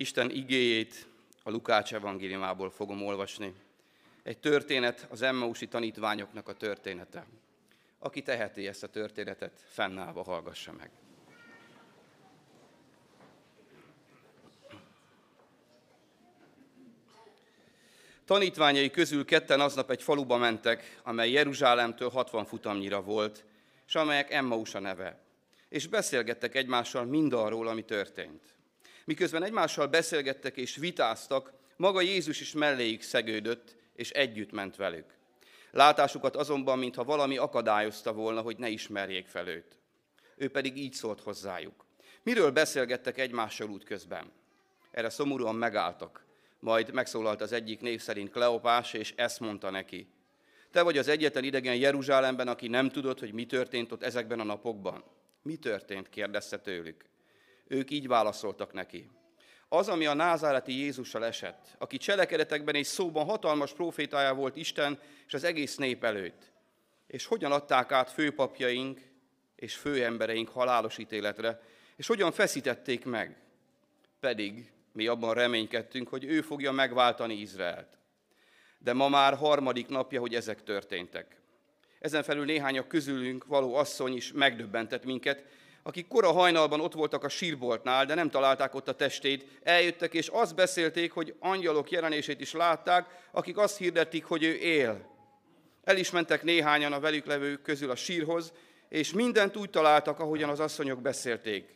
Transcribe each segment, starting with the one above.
Isten igéjét a Lukács evangéliumából fogom olvasni. Egy történet, az Emmausi tanítványoknak a története. Aki teheti ezt a történetet, fennállva hallgassa meg. Tanítványai közül ketten aznap egy faluba mentek, amely Jeruzsálemtől 60 futamnyira volt, és amelyek Emmausa neve. És beszélgettek egymással mindarról, ami történt. Miközben egymással beszélgettek és vitáztak, maga Jézus is melléjük szegődött, és együtt ment velük. Látásukat azonban, mintha valami akadályozta volna, hogy ne ismerjék fel őt. Ő pedig így szólt hozzájuk. Miről beszélgettek egymással útközben? Erre szomorúan megálltak. Majd megszólalt az egyik név szerint Kleopás, és ezt mondta neki. Te vagy az egyetlen idegen Jeruzsálemben, aki nem tudod, hogy mi történt ott ezekben a napokban. Mi történt? kérdezte tőlük. Ők így válaszoltak neki. Az, ami a názáreti Jézussal esett, aki cselekedetekben és szóban hatalmas profétája volt Isten és az egész nép előtt. És hogyan adták át főpapjaink és főembereink halálos ítéletre, és hogyan feszítették meg. Pedig mi abban reménykedtünk, hogy ő fogja megváltani Izraelt. De ma már harmadik napja, hogy ezek történtek. Ezen felül néhányak közülünk való asszony is megdöbbentett minket, akik kora hajnalban ott voltak a sírboltnál, de nem találták ott a testét, eljöttek és azt beszélték, hogy angyalok jelenését is látták, akik azt hirdették, hogy ő él. El is mentek néhányan a velük levők közül a sírhoz, és mindent úgy találtak, ahogyan az asszonyok beszélték.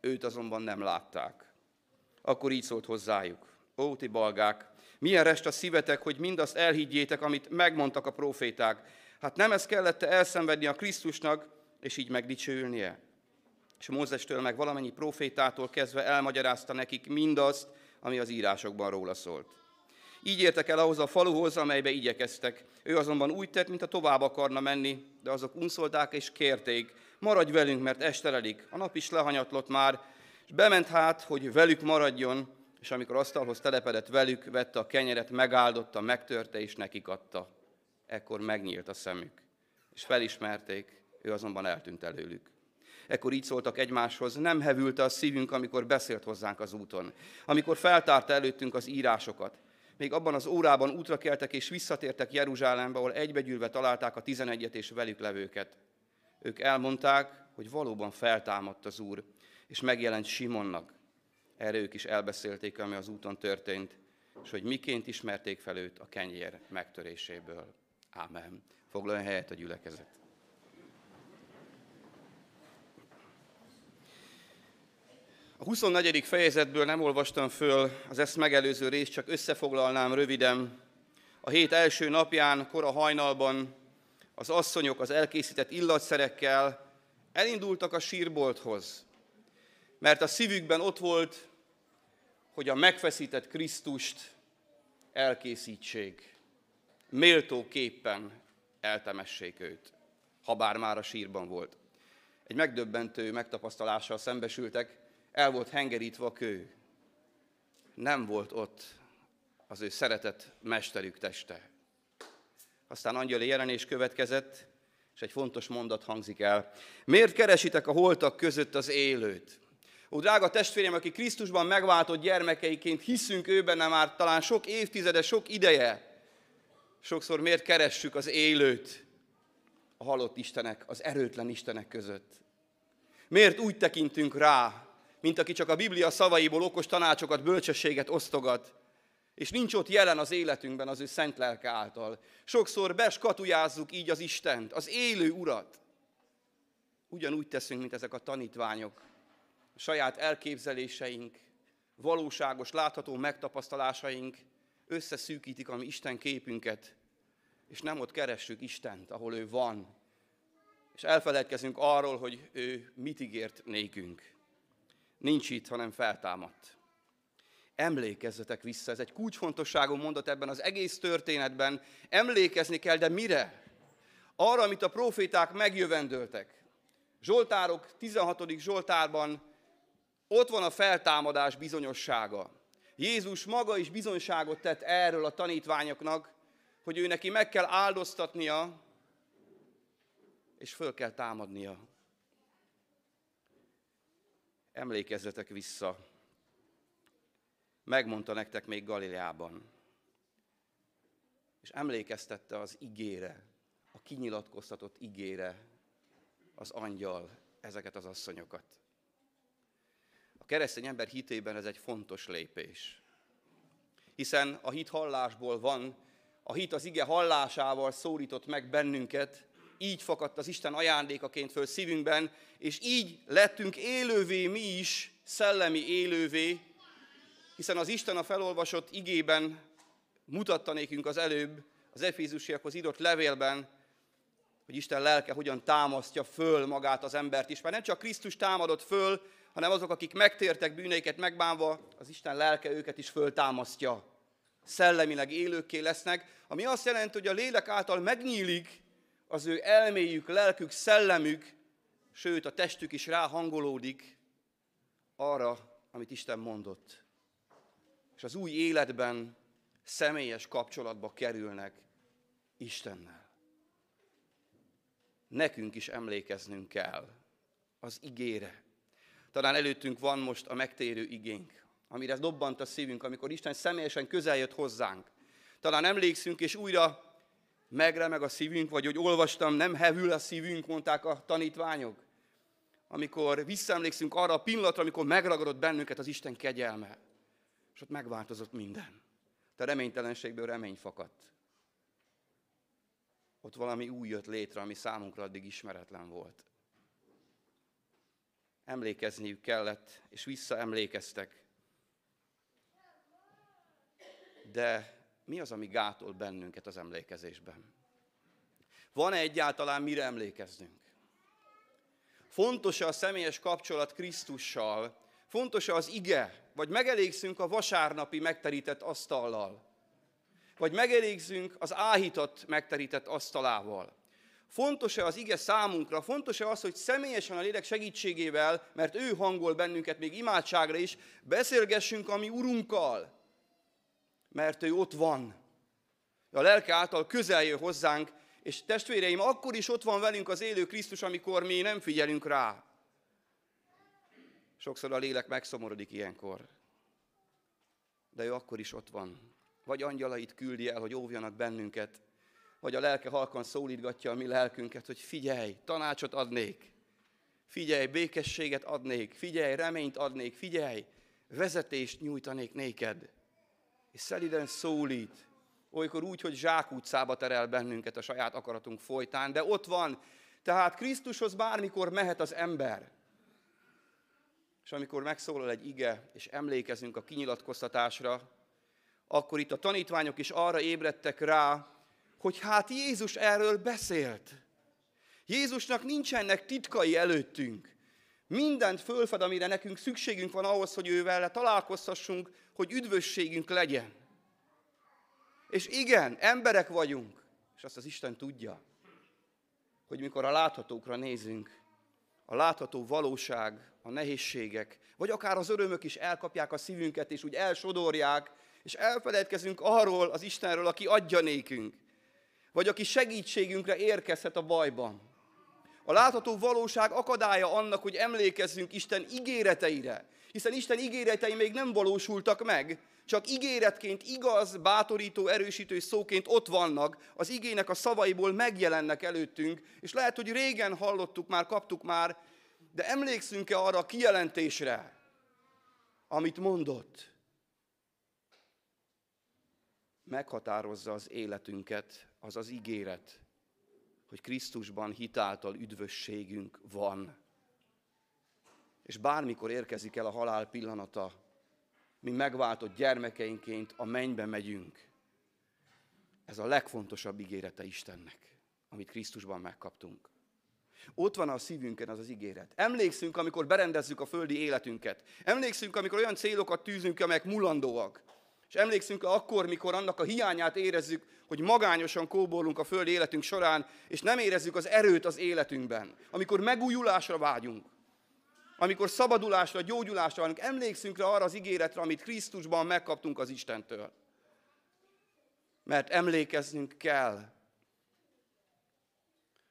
Őt azonban nem látták. Akkor így szólt hozzájuk. Ó, ti balgák, milyen rest a szívetek, hogy mindazt elhiggyétek, amit megmondtak a proféták. Hát nem ez kellett elszenvedni a Krisztusnak, és így megdicsőülnie? És Mózestől meg valamennyi profétától kezdve elmagyarázta nekik mindazt, ami az írásokban róla szólt. Így értek el ahhoz a faluhoz, amelybe igyekeztek. Ő azonban úgy tett, mint a tovább akarna menni, de azok unszolták és kérték, maradj velünk, mert esterelik. A nap is lehanyatlott már, és bement hát, hogy velük maradjon, és amikor asztalhoz telepedett velük, vette a kenyeret, megáldotta, megtörte és nekik adta. Ekkor megnyílt a szemük, és felismerték, ő azonban eltűnt előlük. Ekkor így szóltak egymáshoz, nem hevülte a szívünk, amikor beszélt hozzánk az úton, amikor feltárta előttünk az írásokat. Még abban az órában útra keltek és visszatértek Jeruzsálembe, ahol egybegyűlve találták a tizenegyet és velük levőket. Ők elmondták, hogy valóban feltámadt az Úr, és megjelent Simonnak. Erre ők is elbeszélték, ami az úton történt, és hogy miként ismerték fel őt a kenyér megtöréséből. Ámen. Foglaljon helyet a gyülekezet. A 24. fejezetből nem olvastam föl az ezt megelőző részt, csak összefoglalnám röviden. A hét első napján, kora hajnalban az asszonyok az elkészített illatszerekkel elindultak a sírbolthoz, mert a szívükben ott volt, hogy a megfeszített Krisztust elkészítsék, méltóképpen eltemessék őt, ha bár már a sírban volt. Egy megdöbbentő megtapasztalással szembesültek, el volt hengerítve a kő. Nem volt ott az ő szeretett mesterük teste. Aztán angyali jelenés következett, és egy fontos mondat hangzik el. Miért keresitek a holtak között az élőt? Ó, drága testvérem, aki Krisztusban megváltott gyermekeiként hiszünk őben nem már talán sok évtizede, sok ideje, sokszor miért keressük az élőt a halott Istenek, az erőtlen Istenek között? Miért úgy tekintünk rá, mint aki csak a Biblia szavaiból okos tanácsokat, bölcsességet osztogat, és nincs ott jelen az életünkben az ő szent lelke által. Sokszor beskatujázzuk így az Istent, az élő Urat. Ugyanúgy teszünk, mint ezek a tanítványok. A saját elképzeléseink, valóságos, látható megtapasztalásaink összeszűkítik a mi Isten képünket, és nem ott keressük Istent, ahol ő van, és elfeledkezünk arról, hogy ő mit ígért nékünk nincs itt, hanem feltámadt. Emlékezzetek vissza, ez egy kulcsfontosságú mondat ebben az egész történetben. Emlékezni kell, de mire? Arra, amit a proféták megjövendöltek. Zsoltárok 16. Zsoltárban ott van a feltámadás bizonyossága. Jézus maga is bizonyságot tett erről a tanítványoknak, hogy ő neki meg kell áldoztatnia, és föl kell támadnia. Emlékezzetek vissza. megmondta nektek még Galileában. És emlékeztette az igére, a kinyilatkoztatott igére az angyal ezeket az asszonyokat. A keresztény ember hitében ez egy fontos lépés. Hiszen a hit hallásból van, a hit az ige hallásával szólított meg bennünket, így fakadt az Isten ajándékaként föl szívünkben, és így lettünk élővé mi is, szellemi élővé, hiszen az Isten a felolvasott igében mutatta nékünk az előbb, az Efézusiakhoz írott levélben, hogy Isten lelke hogyan támasztja föl magát az embert is. Mert nem csak Krisztus támadott föl, hanem azok, akik megtértek bűneiket megbánva, az Isten lelke őket is föltámasztja. Szellemileg élőkké lesznek, ami azt jelenti, hogy a lélek által megnyílik az ő elméjük, lelkük, szellemük, sőt a testük is ráhangolódik arra, amit Isten mondott. És az új életben személyes kapcsolatba kerülnek Istennel. Nekünk is emlékeznünk kell az igére. Talán előttünk van most a megtérő igénk, amire dobbant a szívünk, amikor Isten személyesen közel jött hozzánk. Talán emlékszünk, és újra megremeg a szívünk, vagy hogy olvastam, nem hevül a szívünk, mondták a tanítványok. Amikor visszaemlékszünk arra a pillanatra, amikor megragadott bennünket az Isten kegyelme, és ott megváltozott minden. Te reménytelenségből remény fakadt. Ott valami új jött létre, ami számunkra addig ismeretlen volt. Emlékezniük kellett, és visszaemlékeztek. De mi az, ami gátol bennünket az emlékezésben? Van-e egyáltalán mire emlékeznünk? Fontos-e a személyes kapcsolat Krisztussal? Fontos-e az ige? Vagy megelégszünk a vasárnapi megterített asztallal? Vagy megelégzünk az áhított megterített asztalával? Fontos-e az ige számunkra? Fontos-e az, hogy személyesen a lélek segítségével, mert ő hangol bennünket még imádságra is, beszélgessünk a mi urunkkal? Mert ő ott van. A lelke által közel jön hozzánk, és testvéreim, akkor is ott van velünk az élő Krisztus, amikor mi nem figyelünk rá. Sokszor a lélek megszomorodik ilyenkor. De ő akkor is ott van. Vagy angyalait küldi el, hogy óvjanak bennünket, vagy a lelke halkan szólítgatja a mi lelkünket, hogy figyelj, tanácsot adnék, figyelj, békességet adnék, figyelj, reményt adnék, figyelj, vezetést nyújtanék néked és szeliden szólít, olykor úgy, hogy zsákutcába terel bennünket a saját akaratunk folytán, de ott van. Tehát Krisztushoz bármikor mehet az ember. És amikor megszólal egy ige, és emlékezünk a kinyilatkoztatásra, akkor itt a tanítványok is arra ébredtek rá, hogy hát Jézus erről beszélt. Jézusnak nincsenek titkai előttünk. Mindent fölfed, amire nekünk szükségünk van ahhoz, hogy ővel találkozhassunk, hogy üdvösségünk legyen. És igen, emberek vagyunk, és azt az Isten tudja, hogy mikor a láthatókra nézünk, a látható valóság, a nehézségek, vagy akár az örömök is elkapják a szívünket, és úgy elsodorják, és elfeledkezünk arról az Istenről, aki adja nékünk, vagy aki segítségünkre érkezhet a bajban. A látható valóság akadálya annak, hogy emlékezzünk Isten ígéreteire, hiszen Isten ígéretei még nem valósultak meg, csak ígéretként igaz, bátorító, erősítő szóként ott vannak, az igének a szavaiból megjelennek előttünk, és lehet, hogy régen hallottuk már, kaptuk már, de emlékszünk-e arra a kijelentésre, amit mondott? Meghatározza az életünket az az ígéret, hogy Krisztusban hitáltal üdvösségünk van. És bármikor érkezik el a halál pillanata, mi megváltott gyermekeinként a mennybe megyünk. Ez a legfontosabb ígérete Istennek, amit Krisztusban megkaptunk. Ott van a szívünkön az az ígéret. Emlékszünk, amikor berendezzük a földi életünket. Emlékszünk, amikor olyan célokat tűzünk, amelyek mulandóak. És emlékszünk akkor, mikor annak a hiányát érezzük, hogy magányosan kóborlunk a földi életünk során, és nem érezzük az erőt az életünkben. Amikor megújulásra vágyunk, amikor szabadulásra, gyógyulásra vagyunk, emlékszünk rá arra az ígéretre, amit Krisztusban megkaptunk az Istentől. Mert emlékeznünk kell,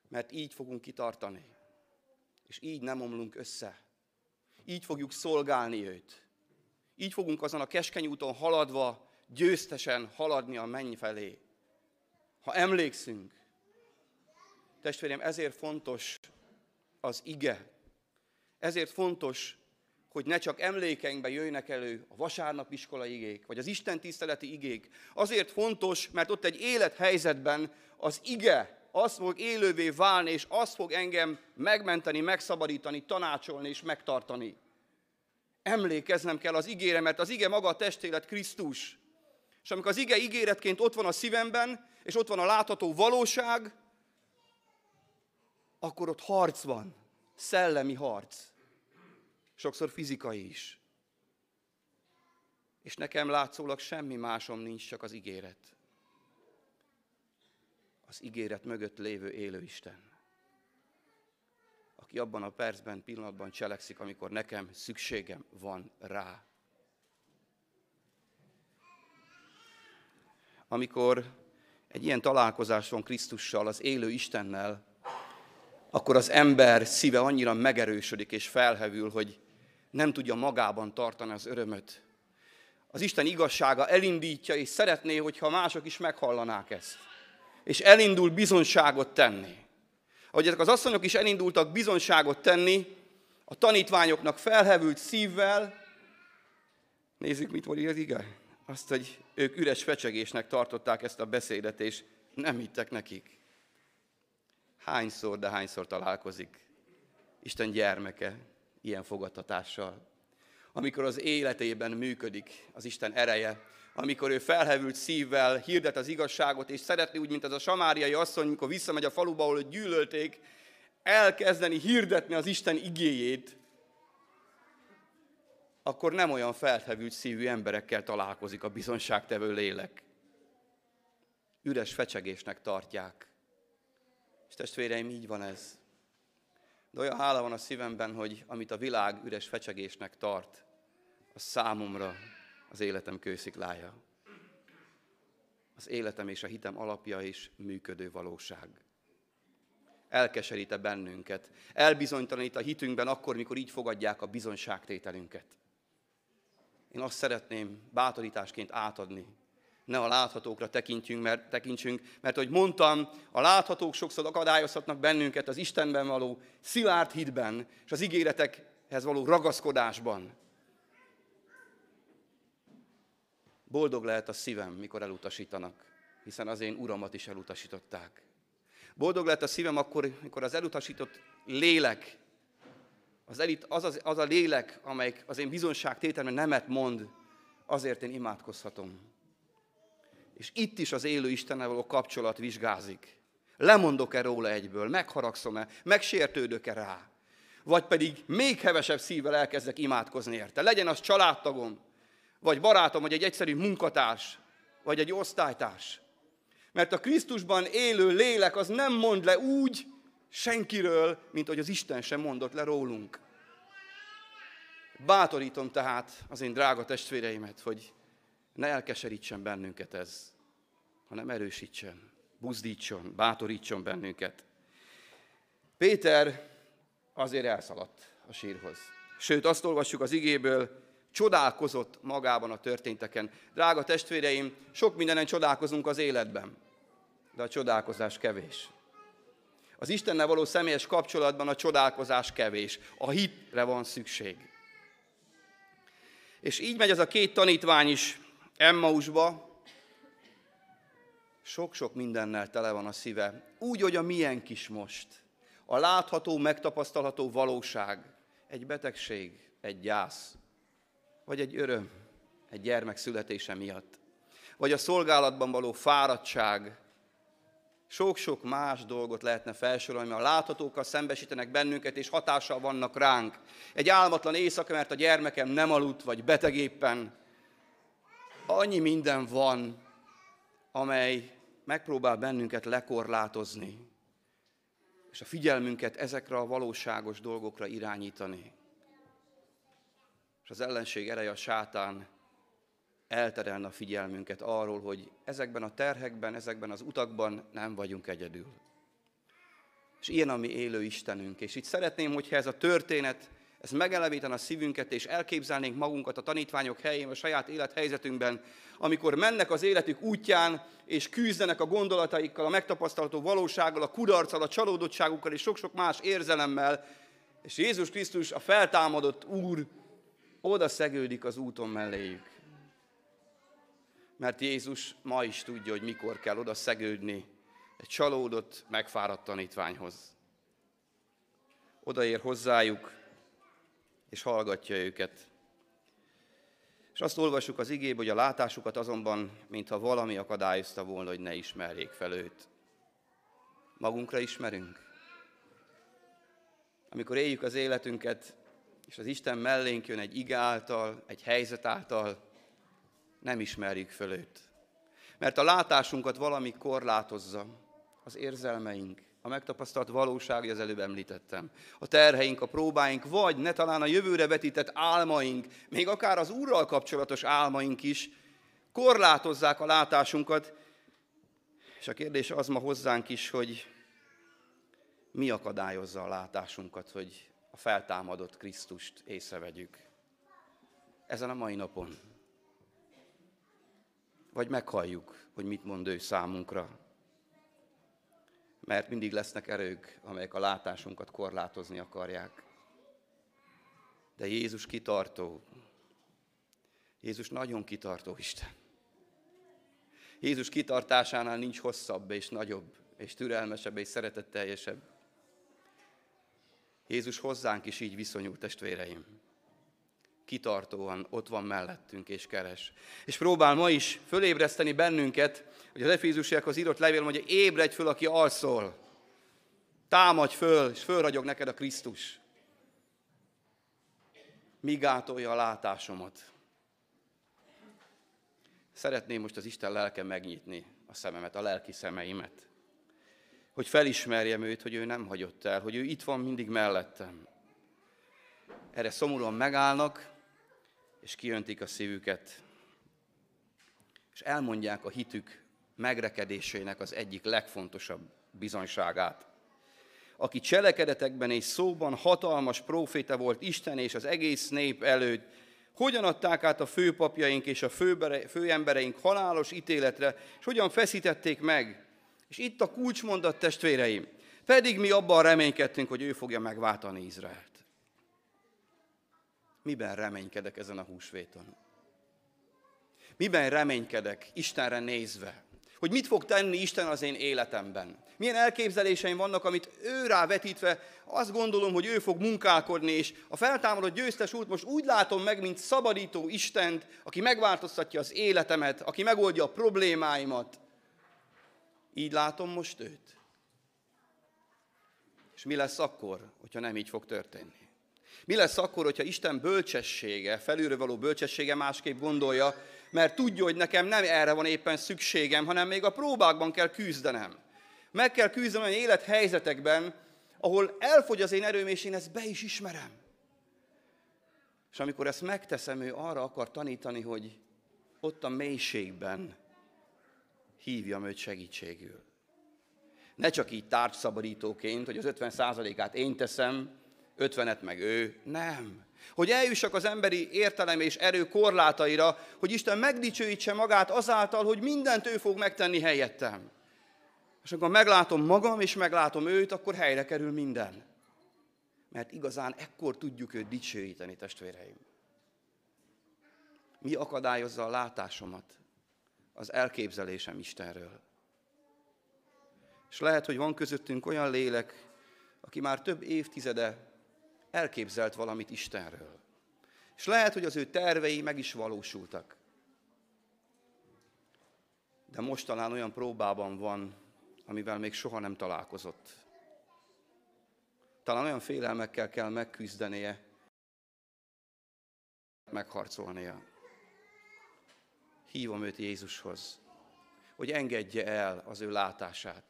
mert így fogunk kitartani, és így nem omlunk össze. Így fogjuk szolgálni őt. Így fogunk azon a keskeny úton haladva, győztesen haladni a menny felé. Ha emlékszünk, testvérem, ezért fontos az ige. Ezért fontos, hogy ne csak emlékeinkbe jöjjenek elő a vasárnapiskola igék, vagy az Isten tiszteleti igék. Azért fontos, mert ott egy élethelyzetben az ige az fog élővé válni, és az fog engem megmenteni, megszabadítani, tanácsolni és megtartani. Emlékeznem kell az igére, mert az ige maga a testélet Krisztus. És amikor az ige ígéretként ott van a szívemben, és ott van a látható valóság, akkor ott harc van, szellemi harc. Sokszor fizikai is. És nekem látszólag semmi másom nincs, csak az ígéret. Az ígéret mögött lévő élő Isten. Aki abban a percben, pillanatban cselekszik, amikor nekem szükségem van rá. Amikor egy ilyen találkozás van Krisztussal, az élő Istennel, akkor az ember szíve annyira megerősödik és felhevül, hogy nem tudja magában tartani az örömöt. Az Isten igazsága elindítja, és szeretné, hogyha mások is meghallanák ezt. És elindul bizonságot tenni. Ahogy ezek az asszonyok is elindultak bizonságot tenni, a tanítványoknak felhevült szívvel, nézzük, mit mondja az ige. Azt, hogy ők üres fecsegésnek tartották ezt a beszédet, és nem hittek nekik. Hányszor, de hányszor találkozik Isten gyermeke ilyen fogadtatással. Amikor az életében működik az Isten ereje, amikor ő felhevült szívvel hirdet az igazságot, és szeretné úgy, mint az a samáriai asszony, amikor visszamegy a faluba, ahol gyűlölték, elkezdeni hirdetni az Isten igéjét, akkor nem olyan felhevült szívű emberekkel találkozik a bizonságtevő lélek. Üres fecsegésnek tartják. És testvéreim, így van ez. De olyan hála van a szívemben, hogy amit a világ üres fecsegésnek tart, az számomra az életem kősziklája. Az életem és a hitem alapja is működő valóság. Elkeserít-e bennünket? Elbizonytalanít a hitünkben akkor, mikor így fogadják a bizonyságtételünket. Én azt szeretném bátorításként átadni ne a láthatókra tekintjünk, mert, tekintsünk, mert hogy mondtam, a láthatók sokszor akadályozhatnak bennünket az Istenben való szilárd hitben, és az ígéretekhez való ragaszkodásban. Boldog lehet a szívem, mikor elutasítanak, hiszen az én uramat is elutasították. Boldog lehet a szívem akkor, mikor az elutasított lélek, az, elit, az, az, az a lélek, amelyik az én bizonságtételben nemet mond, azért én imádkozhatom. És itt is az élő Istennel való kapcsolat vizsgázik. Lemondok-e róla egyből, megharagszom-e, megsértődök-e rá. Vagy pedig még hevesebb szívvel elkezdek imádkozni érte. Legyen az családtagom, vagy barátom, vagy egy egyszerű munkatárs, vagy egy osztálytárs. Mert a Krisztusban élő lélek az nem mond le úgy senkiről, mint hogy az Isten sem mondott le rólunk. Bátorítom tehát az én drága testvéreimet, hogy ne elkeserítsen bennünket ez, hanem erősítsen, buzdítson, bátorítson bennünket. Péter azért elszaladt a sírhoz. Sőt, azt olvassuk az igéből, csodálkozott magában a történteken. Drága testvéreim, sok mindenen csodálkozunk az életben, de a csodálkozás kevés. Az Istennel való személyes kapcsolatban a csodálkozás kevés. A hitre van szükség. És így megy ez a két tanítvány is Emmausba, sok-sok mindennel tele van a szíve. Úgy, hogy a milyen kis most. A látható, megtapasztalható valóság. Egy betegség, egy gyász, vagy egy öröm, egy gyermek születése miatt. Vagy a szolgálatban való fáradtság, sok-sok más dolgot lehetne felsorolni, mert a láthatókkal szembesítenek bennünket, és hatással vannak ránk. Egy álmatlan éjszaka, mert a gyermekem nem aludt, vagy beteg éppen, annyi minden van, amely megpróbál bennünket lekorlátozni, és a figyelmünket ezekre a valóságos dolgokra irányítani. Az ellenség ereje a sátán elterelne a figyelmünket arról, hogy ezekben a terhekben, ezekben az utakban nem vagyunk egyedül. És ilyen a mi élő Istenünk. És itt szeretném, hogyha ez a történet ez megelevíten a szívünket, és elképzelnénk magunkat a tanítványok helyén, a saját élethelyzetünkben, amikor mennek az életük útján, és küzdenek a gondolataikkal, a megtapasztalható valósággal, a kudarccal, a csalódottságukkal és sok-sok más érzelemmel, és Jézus Krisztus, a feltámadott Úr, oda szegődik az úton melléjük. Mert Jézus ma is tudja, hogy mikor kell oda szegődni egy csalódott, megfáradt tanítványhoz. Odaér hozzájuk, és hallgatja őket. És azt olvassuk az igébe, hogy a látásukat azonban, mintha valami akadályozta volna, hogy ne ismerjék fel őt. Magunkra ismerünk. Amikor éljük az életünket, és az Isten mellénk jön egy ige által, egy helyzet által, nem ismerjük föl őt. Mert a látásunkat valami korlátozza, az érzelmeink, a megtapasztalt valóság, az előbb említettem. A terheink, a próbáink, vagy ne talán a jövőre vetített álmaink, még akár az Úrral kapcsolatos álmaink is korlátozzák a látásunkat. És a kérdés az ma hozzánk is, hogy mi akadályozza a látásunkat, hogy a feltámadott Krisztust észrevegyük. Ezen a mai napon. Vagy meghalljuk, hogy mit mond ő számunkra mert mindig lesznek erők, amelyek a látásunkat korlátozni akarják. De Jézus kitartó. Jézus nagyon kitartó Isten. Jézus kitartásánál nincs hosszabb és nagyobb, és türelmesebb és szeretetteljesebb. Jézus hozzánk is így viszonyult, testvéreim. Kitartóan ott van mellettünk és keres. És próbál ma is fölébreszteni bennünket hogy az Efézusiakhoz írott levél mondja, ébredj föl, aki alszol. Támadj föl, és fölragyog neked a Krisztus. Mi gátolja a látásomat? Szeretném most az Isten lelke megnyitni a szememet, a lelki szemeimet. Hogy felismerjem őt, hogy ő nem hagyott el, hogy ő itt van mindig mellettem. Erre szomorúan megállnak, és kijöntik a szívüket, és elmondják a hitük megrekedésének az egyik legfontosabb bizonyságát. Aki cselekedetekben és szóban hatalmas proféta volt Isten és az egész nép előtt, hogyan adták át a főpapjaink és a főembereink halálos ítéletre, és hogyan feszítették meg. És itt a kulcsmondat testvéreim, pedig mi abban reménykedtünk, hogy ő fogja megváltani Izraelt. Miben reménykedek ezen a húsvéton? Miben reménykedek Istenre nézve? hogy mit fog tenni Isten az én életemben. Milyen elképzeléseim vannak, amit ő rá vetítve, azt gondolom, hogy ő fog munkálkodni, és a feltámadott győztes út most úgy látom meg, mint szabadító Istent, aki megváltoztatja az életemet, aki megoldja a problémáimat. Így látom most őt. És mi lesz akkor, hogyha nem így fog történni? Mi lesz akkor, hogyha Isten bölcsessége, felülről való bölcsessége másképp gondolja, mert tudja, hogy nekem nem erre van éppen szükségem, hanem még a próbákban kell küzdenem. Meg kell küzdenem olyan élethelyzetekben, ahol elfogy az én erőm, és én ezt be is ismerem. És amikor ezt megteszem, ő arra akar tanítani, hogy ott a mélységben hívjam őt segítségül. Ne csak így tárgyszabadítóként, hogy az 50%-át én teszem, 50-et meg ő. Nem. Hogy eljussak az emberi értelem és erő korlátaira, hogy Isten megdicsőítse magát azáltal, hogy mindent ő fog megtenni helyettem. És amikor meglátom magam, és meglátom őt, akkor helyre kerül minden. Mert igazán ekkor tudjuk őt dicsőíteni, testvéreim. Mi akadályozza a látásomat, az elképzelésem Istenről? És lehet, hogy van közöttünk olyan lélek, aki már több évtizede elképzelt valamit Istenről. És lehet, hogy az ő tervei meg is valósultak. De most talán olyan próbában van, amivel még soha nem találkozott. Talán olyan félelmekkel kell megküzdenie, megharcolnia. Hívom őt Jézushoz, hogy engedje el az ő látását.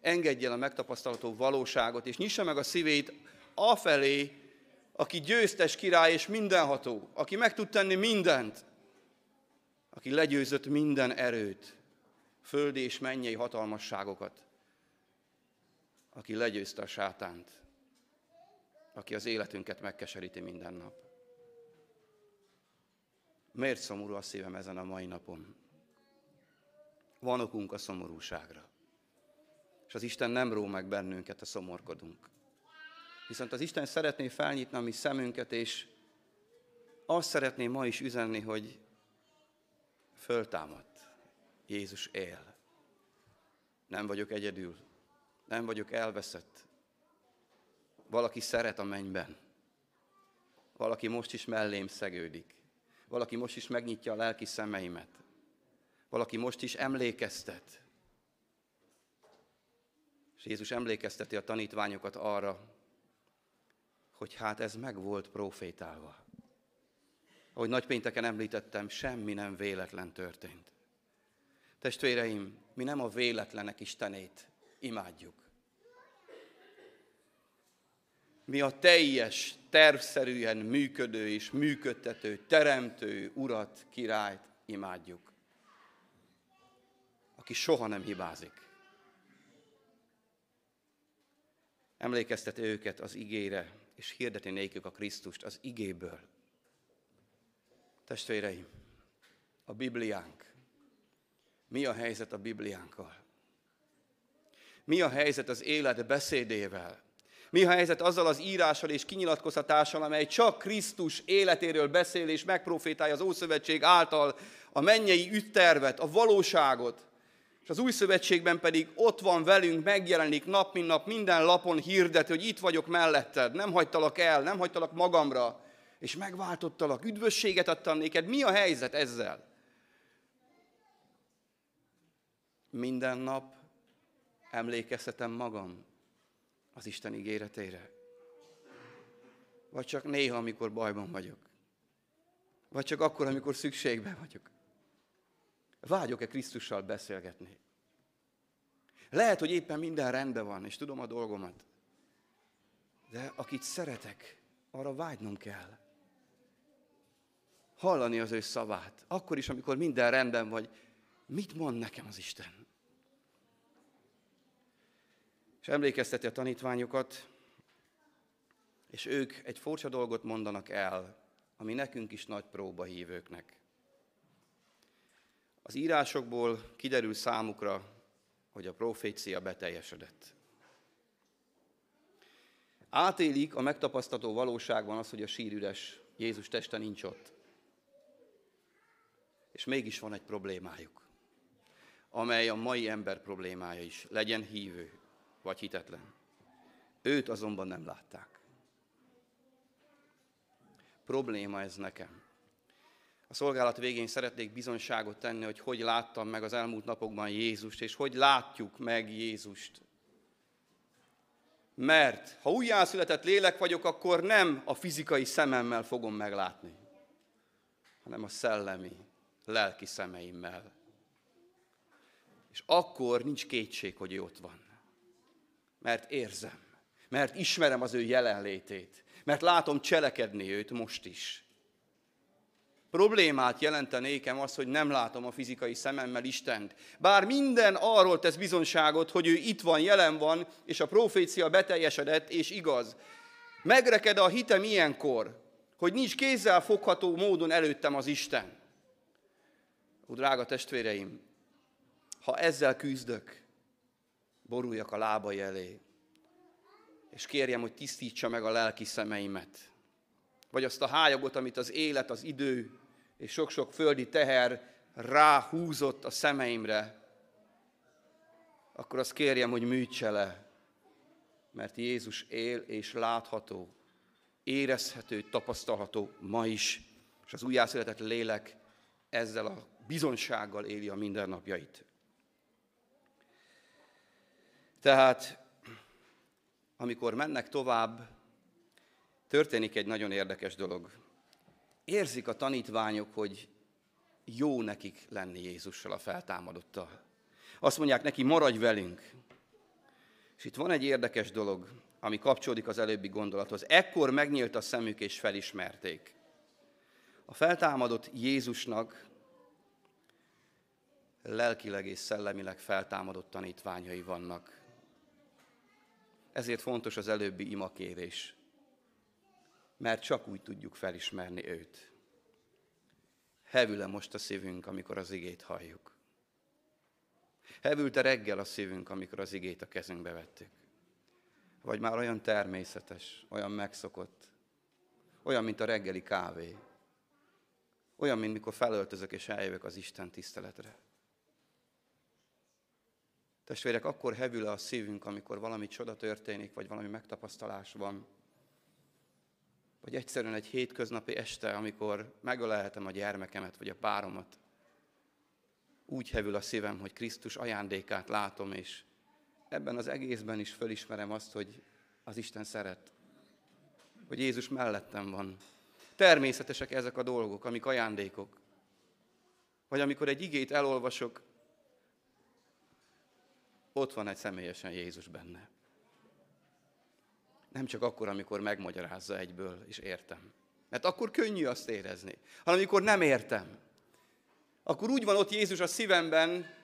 Engedje el a megtapasztalható valóságot, és nyissa meg a szívét afelé, aki győztes király és mindenható, aki meg tud tenni mindent, aki legyőzött minden erőt, földi és mennyei hatalmasságokat, aki legyőzte a sátánt. aki az életünket megkeseríti minden nap. Miért szomorú a szívem ezen a mai napon? Van okunk a szomorúságra. És az Isten nem ró meg bennünket, a szomorkodunk. Viszont az Isten szeretné felnyitni a mi szemünket, és azt szeretné ma is üzenni, hogy föltámadt. Jézus él. Nem vagyok egyedül. Nem vagyok elveszett. Valaki szeret a mennyben. Valaki most is mellém szegődik. Valaki most is megnyitja a lelki szemeimet. Valaki most is emlékeztet. És Jézus emlékezteti a tanítványokat arra, hogy hát ez meg volt profétálva. Ahogy nagypénteken említettem, semmi nem véletlen történt. Testvéreim, mi nem a véletlenek Istenét imádjuk. Mi a teljes, tervszerűen működő és működtető, teremtő urat, királyt imádjuk, aki soha nem hibázik. Emlékezteti őket az igére, és hirdeti nékük a Krisztust az igéből. Testvéreim, a Bibliánk. Mi a helyzet a Bibliánkkal? Mi a helyzet az élet beszédével? Mi a helyzet azzal az írással és kinyilatkoztatással, amely csak Krisztus életéről beszél és megprofétálja az Ószövetség által a mennyei ügytervet, a valóságot, és az új szövetségben pedig ott van velünk, megjelenik nap, mint nap, minden lapon hirdet, hogy itt vagyok melletted, nem hagytalak el, nem hagytalak magamra, és megváltottalak, üdvösséget adtam néked. Mi a helyzet ezzel? Minden nap emlékeztetem magam az Isten ígéretére. Vagy csak néha, amikor bajban vagyok. Vagy csak akkor, amikor szükségben vagyok. Vágyok-e Krisztussal beszélgetni? Lehet, hogy éppen minden rendben van, és tudom a dolgomat. De akit szeretek, arra vágynom kell. Hallani az ő szavát. Akkor is, amikor minden rendben vagy. Mit mond nekem az Isten? És emlékezteti a tanítványokat, és ők egy furcsa dolgot mondanak el, ami nekünk is nagy próba hívőknek. Az írásokból kiderül számukra, hogy a profécia beteljesedett. Átélik a megtapasztató valóságban az, hogy a sír Jézus teste nincs ott. És mégis van egy problémájuk, amely a mai ember problémája is, legyen hívő vagy hitetlen. Őt azonban nem látták. Probléma ez nekem. A szolgálat végén szeretnék bizonyságot tenni, hogy hogy láttam meg az elmúlt napokban Jézust, és hogy látjuk meg Jézust. Mert ha újjászületett lélek vagyok, akkor nem a fizikai szememmel fogom meglátni, hanem a szellemi, lelki szemeimmel. És akkor nincs kétség, hogy ő ott van. Mert érzem, mert ismerem az ő jelenlétét, mert látom cselekedni őt most is. Problémát jelentenékem az, hogy nem látom a fizikai szememmel Istent. Bár minden arról tesz bizonságot, hogy ő itt van, jelen van, és a profécia beteljesedett és igaz. Megreked a hitem ilyenkor, hogy nincs kézzel fogható módon előttem az Isten. Ó, drága testvéreim, ha ezzel küzdök, boruljak a lábai elé, és kérjem, hogy tisztítsa meg a lelki szemeimet. Vagy azt a hályagot, amit az élet, az idő, és sok-sok földi teher ráhúzott a szemeimre, akkor azt kérjem, hogy műtse le, mert Jézus él és látható, érezhető, tapasztalható ma is, és az újjászületett lélek ezzel a bizonsággal éli a mindennapjait. Tehát, amikor mennek tovább, történik egy nagyon érdekes dolog érzik a tanítványok, hogy jó nekik lenni Jézussal, a feltámadottal. Azt mondják neki, maradj velünk. És itt van egy érdekes dolog, ami kapcsolódik az előbbi gondolathoz. Ekkor megnyílt a szemük és felismerték. A feltámadott Jézusnak lelkileg és szellemileg feltámadott tanítványai vannak. Ezért fontos az előbbi imakérés. mert csak úgy tudjuk felismerni őt. Hevül-e most a szívünk, amikor az igét halljuk? Hevült-e reggel a szívünk, amikor az igét a kezünkbe vettük? Vagy már olyan természetes, olyan megszokott, olyan, mint a reggeli kávé. Olyan, mint mikor felöltözök és eljövök az Isten tiszteletre. Testvérek, akkor hevül a szívünk, amikor valami csoda történik, vagy valami megtapasztalás van. Vagy egyszerűen egy hétköznapi este, amikor megölelhetem a gyermekemet, vagy a páromat. Úgy hevül a szívem, hogy Krisztus ajándékát látom, és ebben az egészben is fölismerem azt, hogy az Isten szeret. Hogy Jézus mellettem van. Természetesek ezek a dolgok, amik ajándékok. Vagy amikor egy igét elolvasok, ott van egy személyesen Jézus benne. Nem csak akkor, amikor megmagyarázza egyből, és értem. Mert akkor könnyű azt érezni. Hanem amikor nem értem. Akkor úgy van ott Jézus a szívemben,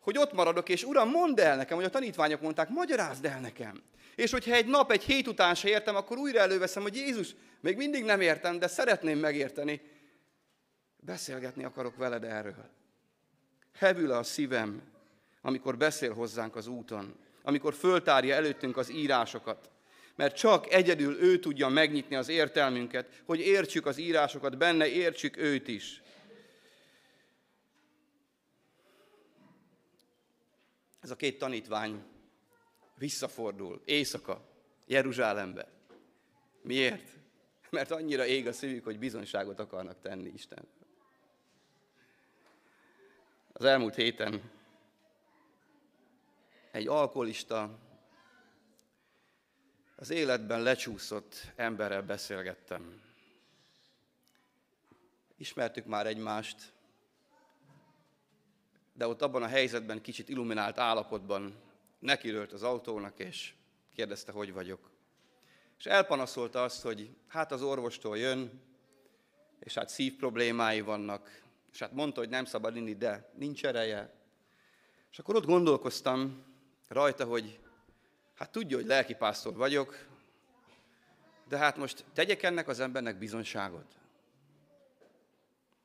hogy ott maradok, és Uram, mondd el nekem, hogy a tanítványok mondták, magyarázd el nekem. És hogyha egy nap, egy hét után se értem, akkor újra előveszem, hogy Jézus, még mindig nem értem, de szeretném megérteni. Beszélgetni akarok veled erről. Hevül a szívem, amikor beszél hozzánk az úton, amikor föltárja előttünk az írásokat, mert csak egyedül ő tudja megnyitni az értelmünket, hogy értsük az írásokat, benne értsük őt is. Ez a két tanítvány visszafordul éjszaka Jeruzsálembe. Miért? Mert annyira ég a szívük, hogy bizonyságot akarnak tenni Isten. Az elmúlt héten egy alkoholista, az életben lecsúszott emberrel beszélgettem. Ismertük már egymást, de ott abban a helyzetben, kicsit illuminált állapotban nekirőlt az autónak, és kérdezte, hogy vagyok. És elpanaszolta azt, hogy hát az orvostól jön, és hát szív problémái vannak, és hát mondta, hogy nem szabad inni, de nincs ereje. És akkor ott gondolkoztam, rajta, hogy hát tudja, hogy lelkipásztor vagyok, de hát most tegyek ennek az embernek bizonságot.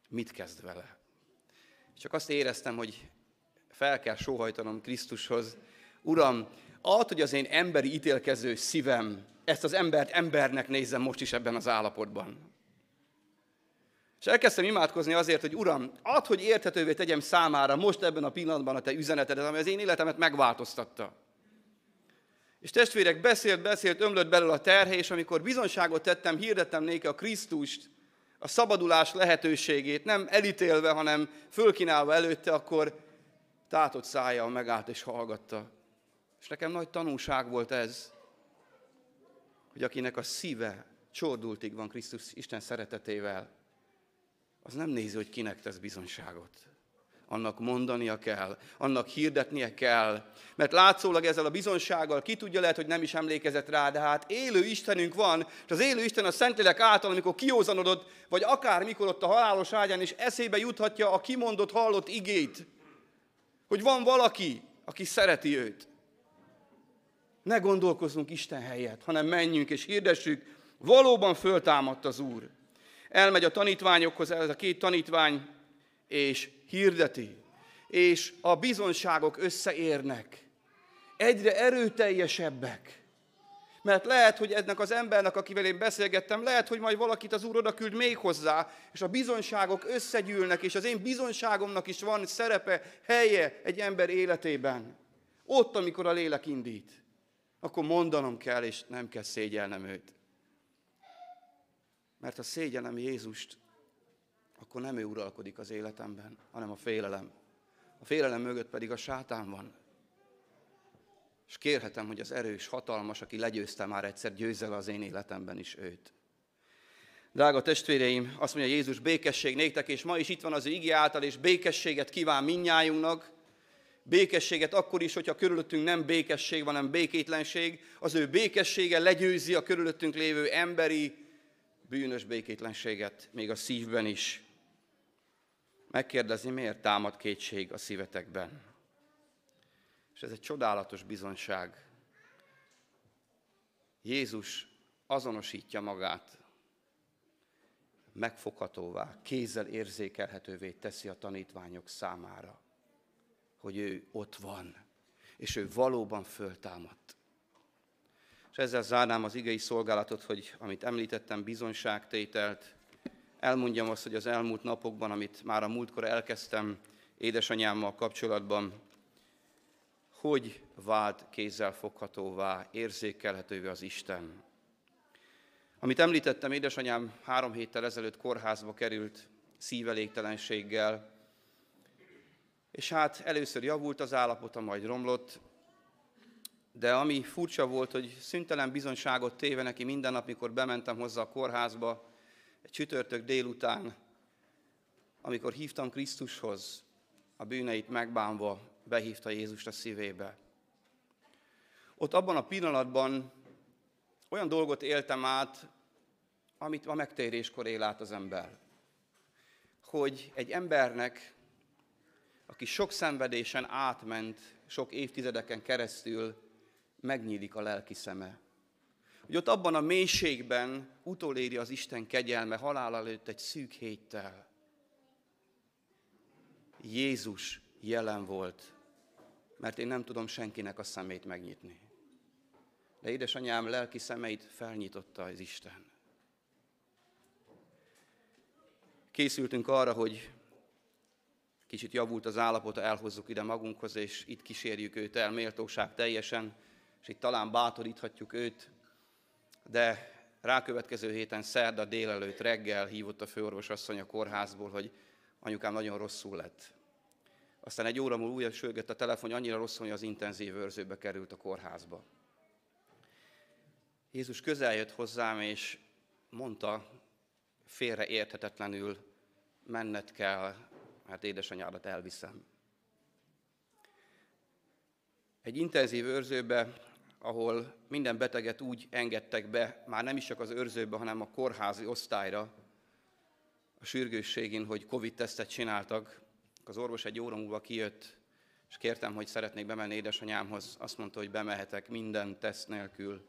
Mit kezd vele? Csak azt éreztem, hogy fel kell sóhajtanom Krisztushoz. Uram, ad, hogy az én emberi ítélkező szívem ezt az embert embernek nézzem most is ebben az állapotban. És elkezdtem imádkozni azért, hogy Uram, add, hogy érthetővé tegyem számára most ebben a pillanatban a Te üzenetedet, ami az én életemet megváltoztatta. És testvérek, beszélt, beszélt, ömlött belőle a terhe, és amikor bizonságot tettem, hirdettem néki a Krisztust, a szabadulás lehetőségét, nem elítélve, hanem fölkínálva előtte, akkor tátott szája megállt és hallgatta. És nekem nagy tanulság volt ez, hogy akinek a szíve csordultig van Krisztus Isten szeretetével, az nem nézi, hogy kinek tesz bizonyságot. Annak mondania kell, annak hirdetnie kell. Mert látszólag ezzel a bizonysággal, ki tudja, lehet, hogy nem is emlékezett rá, de hát élő Istenünk van, és az élő Isten a Szentlélek által, amikor kiózanodott, vagy akár mikor ott a halálos ágyán is eszébe juthatja a kimondott, hallott igét, hogy van valaki, aki szereti őt. Ne gondolkozzunk Isten helyett, hanem menjünk és hirdessük, valóban föltámadt az Úr elmegy a tanítványokhoz, ez a két tanítvány, és hirdeti. És a bizonságok összeérnek. Egyre erőteljesebbek. Mert lehet, hogy ennek az embernek, akivel én beszélgettem, lehet, hogy majd valakit az Úr oda küld még hozzá, és a bizonyságok összegyűlnek, és az én bizonyságomnak is van szerepe, helye egy ember életében. Ott, amikor a lélek indít, akkor mondanom kell, és nem kell szégyelnem őt. Mert ha szégyenem Jézust, akkor nem ő uralkodik az életemben, hanem a félelem. A félelem mögött pedig a sátán van. És kérhetem, hogy az erős, hatalmas, aki legyőzte már egyszer, győzze az én életemben is őt. Drága testvéreim, azt mondja Jézus, békesség néktek, és ma is itt van az ő igi által, és békességet kíván minnyájunknak. Békességet akkor is, hogyha körülöttünk nem békesség van, hanem békétlenség. Az ő békessége legyőzi a körülöttünk lévő emberi, bűnös békétlenséget még a szívben is. Megkérdezni, miért támad kétség a szívetekben. És ez egy csodálatos bizonyság. Jézus azonosítja magát megfoghatóvá, kézzel érzékelhetővé teszi a tanítványok számára, hogy ő ott van, és ő valóban föltámadt. És ezzel zárnám az igei szolgálatot, hogy amit említettem, bizonyságtételt, elmondjam azt, hogy az elmúlt napokban, amit már a múltkor elkezdtem édesanyámmal kapcsolatban, hogy vált kézzel foghatóvá, érzékelhetővé az Isten. Amit említettem, édesanyám három héttel ezelőtt kórházba került szívelégtelenséggel, és hát először javult az állapota, majd romlott, de ami furcsa volt, hogy szüntelen bizonyságot téve neki minden nap, mikor bementem hozzá a kórházba, egy csütörtök délután, amikor hívtam Krisztushoz, a bűneit megbánva, behívta Jézust a szívébe. Ott abban a pillanatban olyan dolgot éltem át, amit a megtéréskor él át az ember. Hogy egy embernek, aki sok szenvedésen átment, sok évtizedeken keresztül, megnyílik a lelki szeme. Hogy ott abban a mélységben utoléri az Isten kegyelme halál előtt egy szűk héttel. Jézus jelen volt, mert én nem tudom senkinek a szemét megnyitni. De édesanyám lelki szemeit felnyitotta az Isten. Készültünk arra, hogy kicsit javult az állapota, elhozzuk ide magunkhoz, és itt kísérjük őt el méltóság teljesen, és itt talán bátoríthatjuk őt, de rákövetkező héten szerda délelőtt reggel hívott a főorvos asszony a kórházból, hogy anyukám nagyon rosszul lett. Aztán egy óra múlva újra sőgött a telefon, annyira rosszul, hogy az intenzív őrzőbe került a kórházba. Jézus közel jött hozzám, és mondta félre érthetetlenül, menned kell, mert édesanyádat elviszem. Egy intenzív őrzőbe, ahol minden beteget úgy engedtek be, már nem is csak az őrzőbe, hanem a kórházi osztályra, a sürgősségén, hogy Covid-tesztet csináltak, az orvos egy óra múlva kijött, és kértem, hogy szeretnék bemenni édesanyámhoz. Azt mondta, hogy bemehetek minden teszt nélkül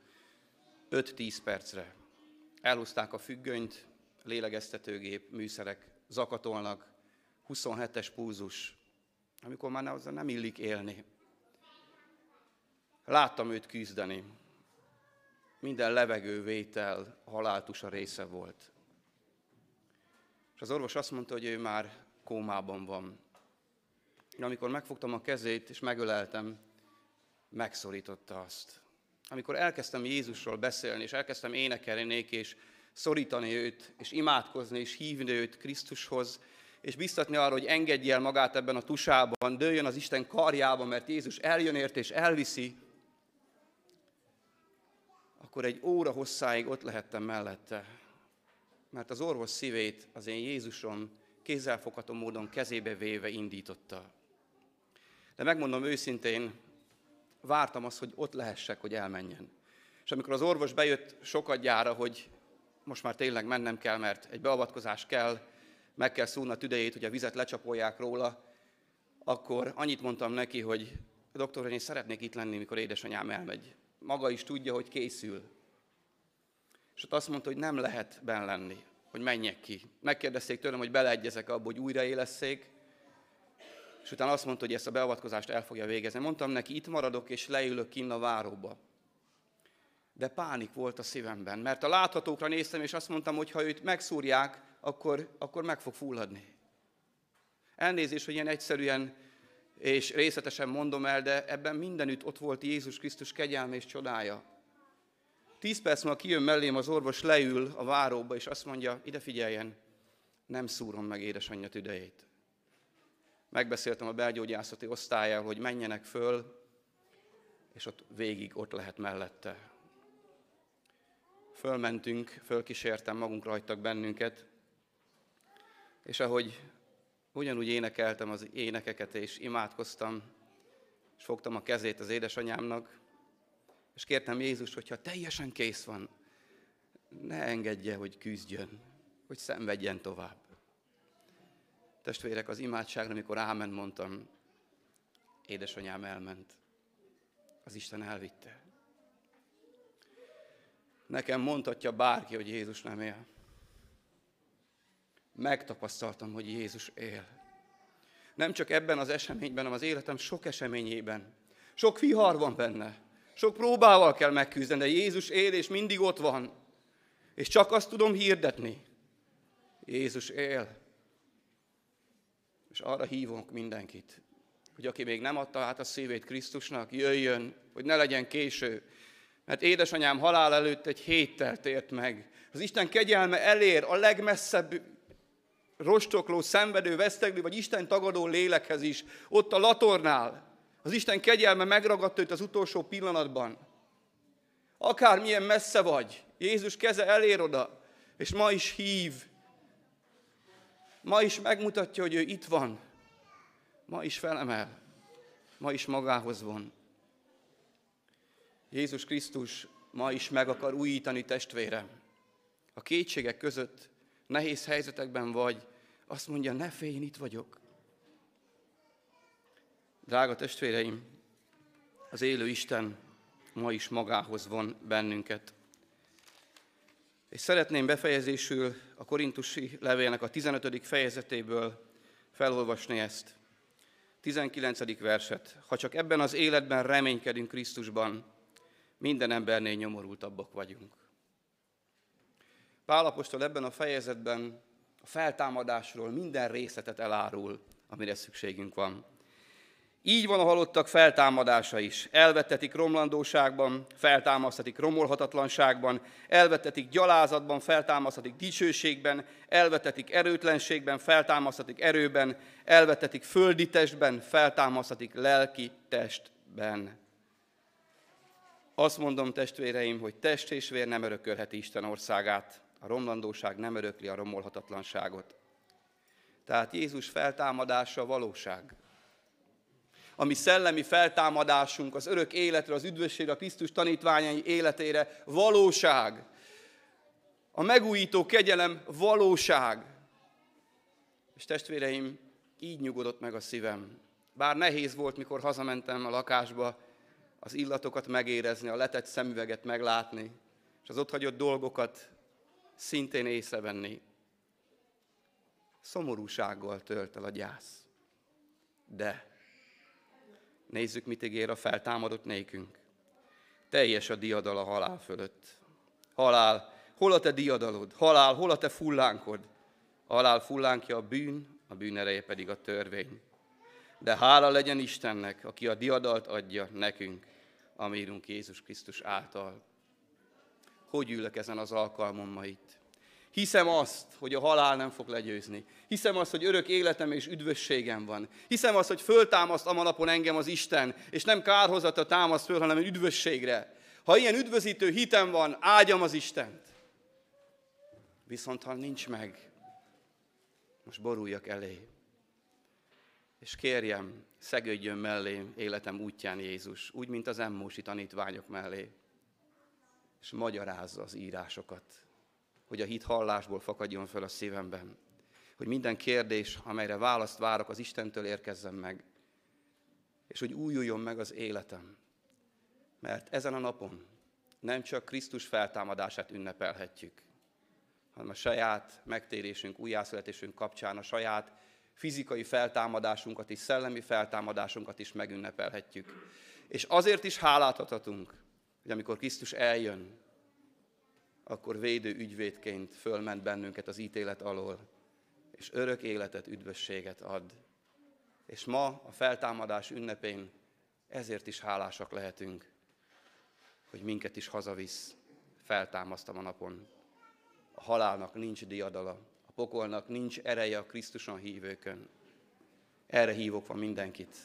5-10 percre. Elhúzták a függönyt, lélegeztetőgép, műszerek zakatolnak, 27-es pulzus, amikor már nem illik élni. Láttam őt küzdeni. Minden levegővétel haláltusa része volt. És az orvos azt mondta, hogy ő már kómában van. Amikor megfogtam a kezét és megöleltem, megszorította azt. Amikor elkezdtem Jézusról beszélni, és elkezdtem énekelni néki, és szorítani őt, és imádkozni, és hívni őt Krisztushoz, és biztatni arra, hogy engedje el magát ebben a tusában, dőljön az Isten karjába, mert Jézus eljön ért és elviszi, akkor egy óra hosszáig ott lehettem mellette. Mert az orvos szívét az én Jézusom kézzelfogható módon kezébe véve indította. De megmondom őszintén, vártam azt, hogy ott lehessek, hogy elmenjen. És amikor az orvos bejött sokadjára, hogy most már tényleg mennem kell, mert egy beavatkozás kell, meg kell szúrni a tüdejét, hogy a vizet lecsapolják róla, akkor annyit mondtam neki, hogy doktor, én szeretnék itt lenni, mikor édesanyám elmegy. Maga is tudja, hogy készül. És ott azt mondta, hogy nem lehet benn lenni, hogy menjek ki. Megkérdezték tőlem, hogy beleegyezek abba, hogy újraélesszék, és utána azt mondta, hogy ezt a beavatkozást el fogja végezni. Mondtam neki, itt maradok, és leülök kinn a váróba. De pánik volt a szívemben, mert a láthatókra néztem, és azt mondtam, hogy ha őt megszúrják, akkor, akkor meg fog fulladni. Elnézést, hogy ilyen egyszerűen és részletesen mondom el, de ebben mindenütt ott volt Jézus Krisztus kegyelme és csodája. Tíz perc múlva kijön mellém az orvos, leül a váróba, és azt mondja, ide figyeljen, nem szúrom meg édesanyja tüdejét. Megbeszéltem a belgyógyászati osztályjal, hogy menjenek föl, és ott végig ott lehet mellette. Fölmentünk, fölkísértem, magunkra hagytak bennünket, és ahogy ugyanúgy énekeltem az énekeket, és imádkoztam, és fogtam a kezét az édesanyámnak, és kértem Jézus, hogyha teljesen kész van, ne engedje, hogy küzdjön, hogy szenvedjen tovább. Testvérek, az imádságra, amikor ámen mondtam, édesanyám elment. Az Isten elvitte. Nekem mondhatja bárki, hogy Jézus nem él. Megtapasztaltam, hogy Jézus él. Nem csak ebben az eseményben, hanem az életem sok eseményében. Sok vihar van benne. Sok próbával kell megküzdeni, de Jézus él, és mindig ott van. És csak azt tudom hirdetni. Jézus él. És arra hívunk mindenkit, hogy aki még nem adta át a szívét Krisztusnak, jöjjön, hogy ne legyen késő. Mert édesanyám halál előtt egy héttel tért meg. Az Isten kegyelme elér a legmesszebb rostokló, szenvedő, veszteglő, vagy Isten tagadó lélekhez is, ott a latornál. Az Isten kegyelme megragadta őt az utolsó pillanatban. Akármilyen messze vagy, Jézus keze elér oda, és ma is hív. Ma is megmutatja, hogy ő itt van. Ma is felemel. Ma is magához von. Jézus Krisztus ma is meg akar újítani testvérem. A kétségek között nehéz helyzetekben vagy, azt mondja, ne félj, én itt vagyok. Drága testvéreim, az élő Isten ma is magához von bennünket. És szeretném befejezésül a korintusi levélnek a 15. fejezetéből felolvasni ezt. 19. verset. Ha csak ebben az életben reménykedünk Krisztusban, minden embernél nyomorultabbak vagyunk. Pálapostól ebben a fejezetben a feltámadásról minden részletet elárul, amire szükségünk van. Így van a halottak feltámadása is. Elvettetik romlandóságban, feltámasztatik romolhatatlanságban, elvettetik gyalázatban, feltámasztatik dicsőségben, elvettetik erőtlenségben, feltámasztatik erőben, elvettetik földi testben, feltámasztatik lelki testben. Azt mondom, testvéreim, hogy test és vér nem örökölheti Isten országát. A romlandóság nem örökli a romolhatatlanságot. Tehát Jézus feltámadása valóság. A mi szellemi feltámadásunk az örök életre, az üdvösségre, a Krisztus tanítványai életére valóság. A megújító kegyelem valóság. És testvéreim, így nyugodott meg a szívem. Bár nehéz volt, mikor hazamentem a lakásba, az illatokat megérezni, a letett szemüveget meglátni, és az ott hagyott dolgokat szintén észrevenni. Szomorúsággal tölt el a gyász. De nézzük, mit ígér a feltámadott nékünk. Teljes a diadal a halál fölött. Halál, hol a te diadalod? Halál, hol a te fullánkod? Halál fullánkja a bűn, a bűn ereje pedig a törvény. De hála legyen Istennek, aki a diadalt adja nekünk, amírunk Jézus Krisztus által. Hogy ülök ezen az alkalmon ma itt? Hiszem azt, hogy a halál nem fog legyőzni. Hiszem azt, hogy örök életem és üdvösségem van. Hiszem azt, hogy föltámaszt a napon engem az Isten, és nem kárhozata támaszt föl, hanem üdvösségre. Ha ilyen üdvözítő hitem van, ágyam az Istent. Viszont ha nincs meg, most boruljak elé. És kérjem, szegődjön mellé életem útján Jézus, úgy, mint az emmósi tanítványok mellé, és magyarázza az írásokat, hogy a hit hallásból fakadjon föl a szívemben, hogy minden kérdés, amelyre választ várok, az Istentől érkezzen meg, és hogy újuljon meg az életem. Mert ezen a napon nem csak Krisztus feltámadását ünnepelhetjük, hanem a saját megtérésünk, újjászületésünk kapcsán a saját fizikai feltámadásunkat és szellemi feltámadásunkat is megünnepelhetjük. És azért is hálát adhatunk, hogy amikor Krisztus eljön, akkor védő ügyvédként fölment bennünket az ítélet alól, és örök életet, üdvösséget ad. És ma a feltámadás ünnepén ezért is hálásak lehetünk, hogy minket is hazavisz, feltámasztam a napon. A halálnak nincs diadala, pokolnak nincs ereje a Krisztuson hívőkön. Erre hívok van mindenkit.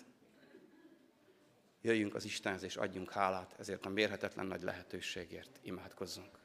Jöjjünk az Istenhez és adjunk hálát ezért a mérhetetlen nagy lehetőségért. Imádkozzunk.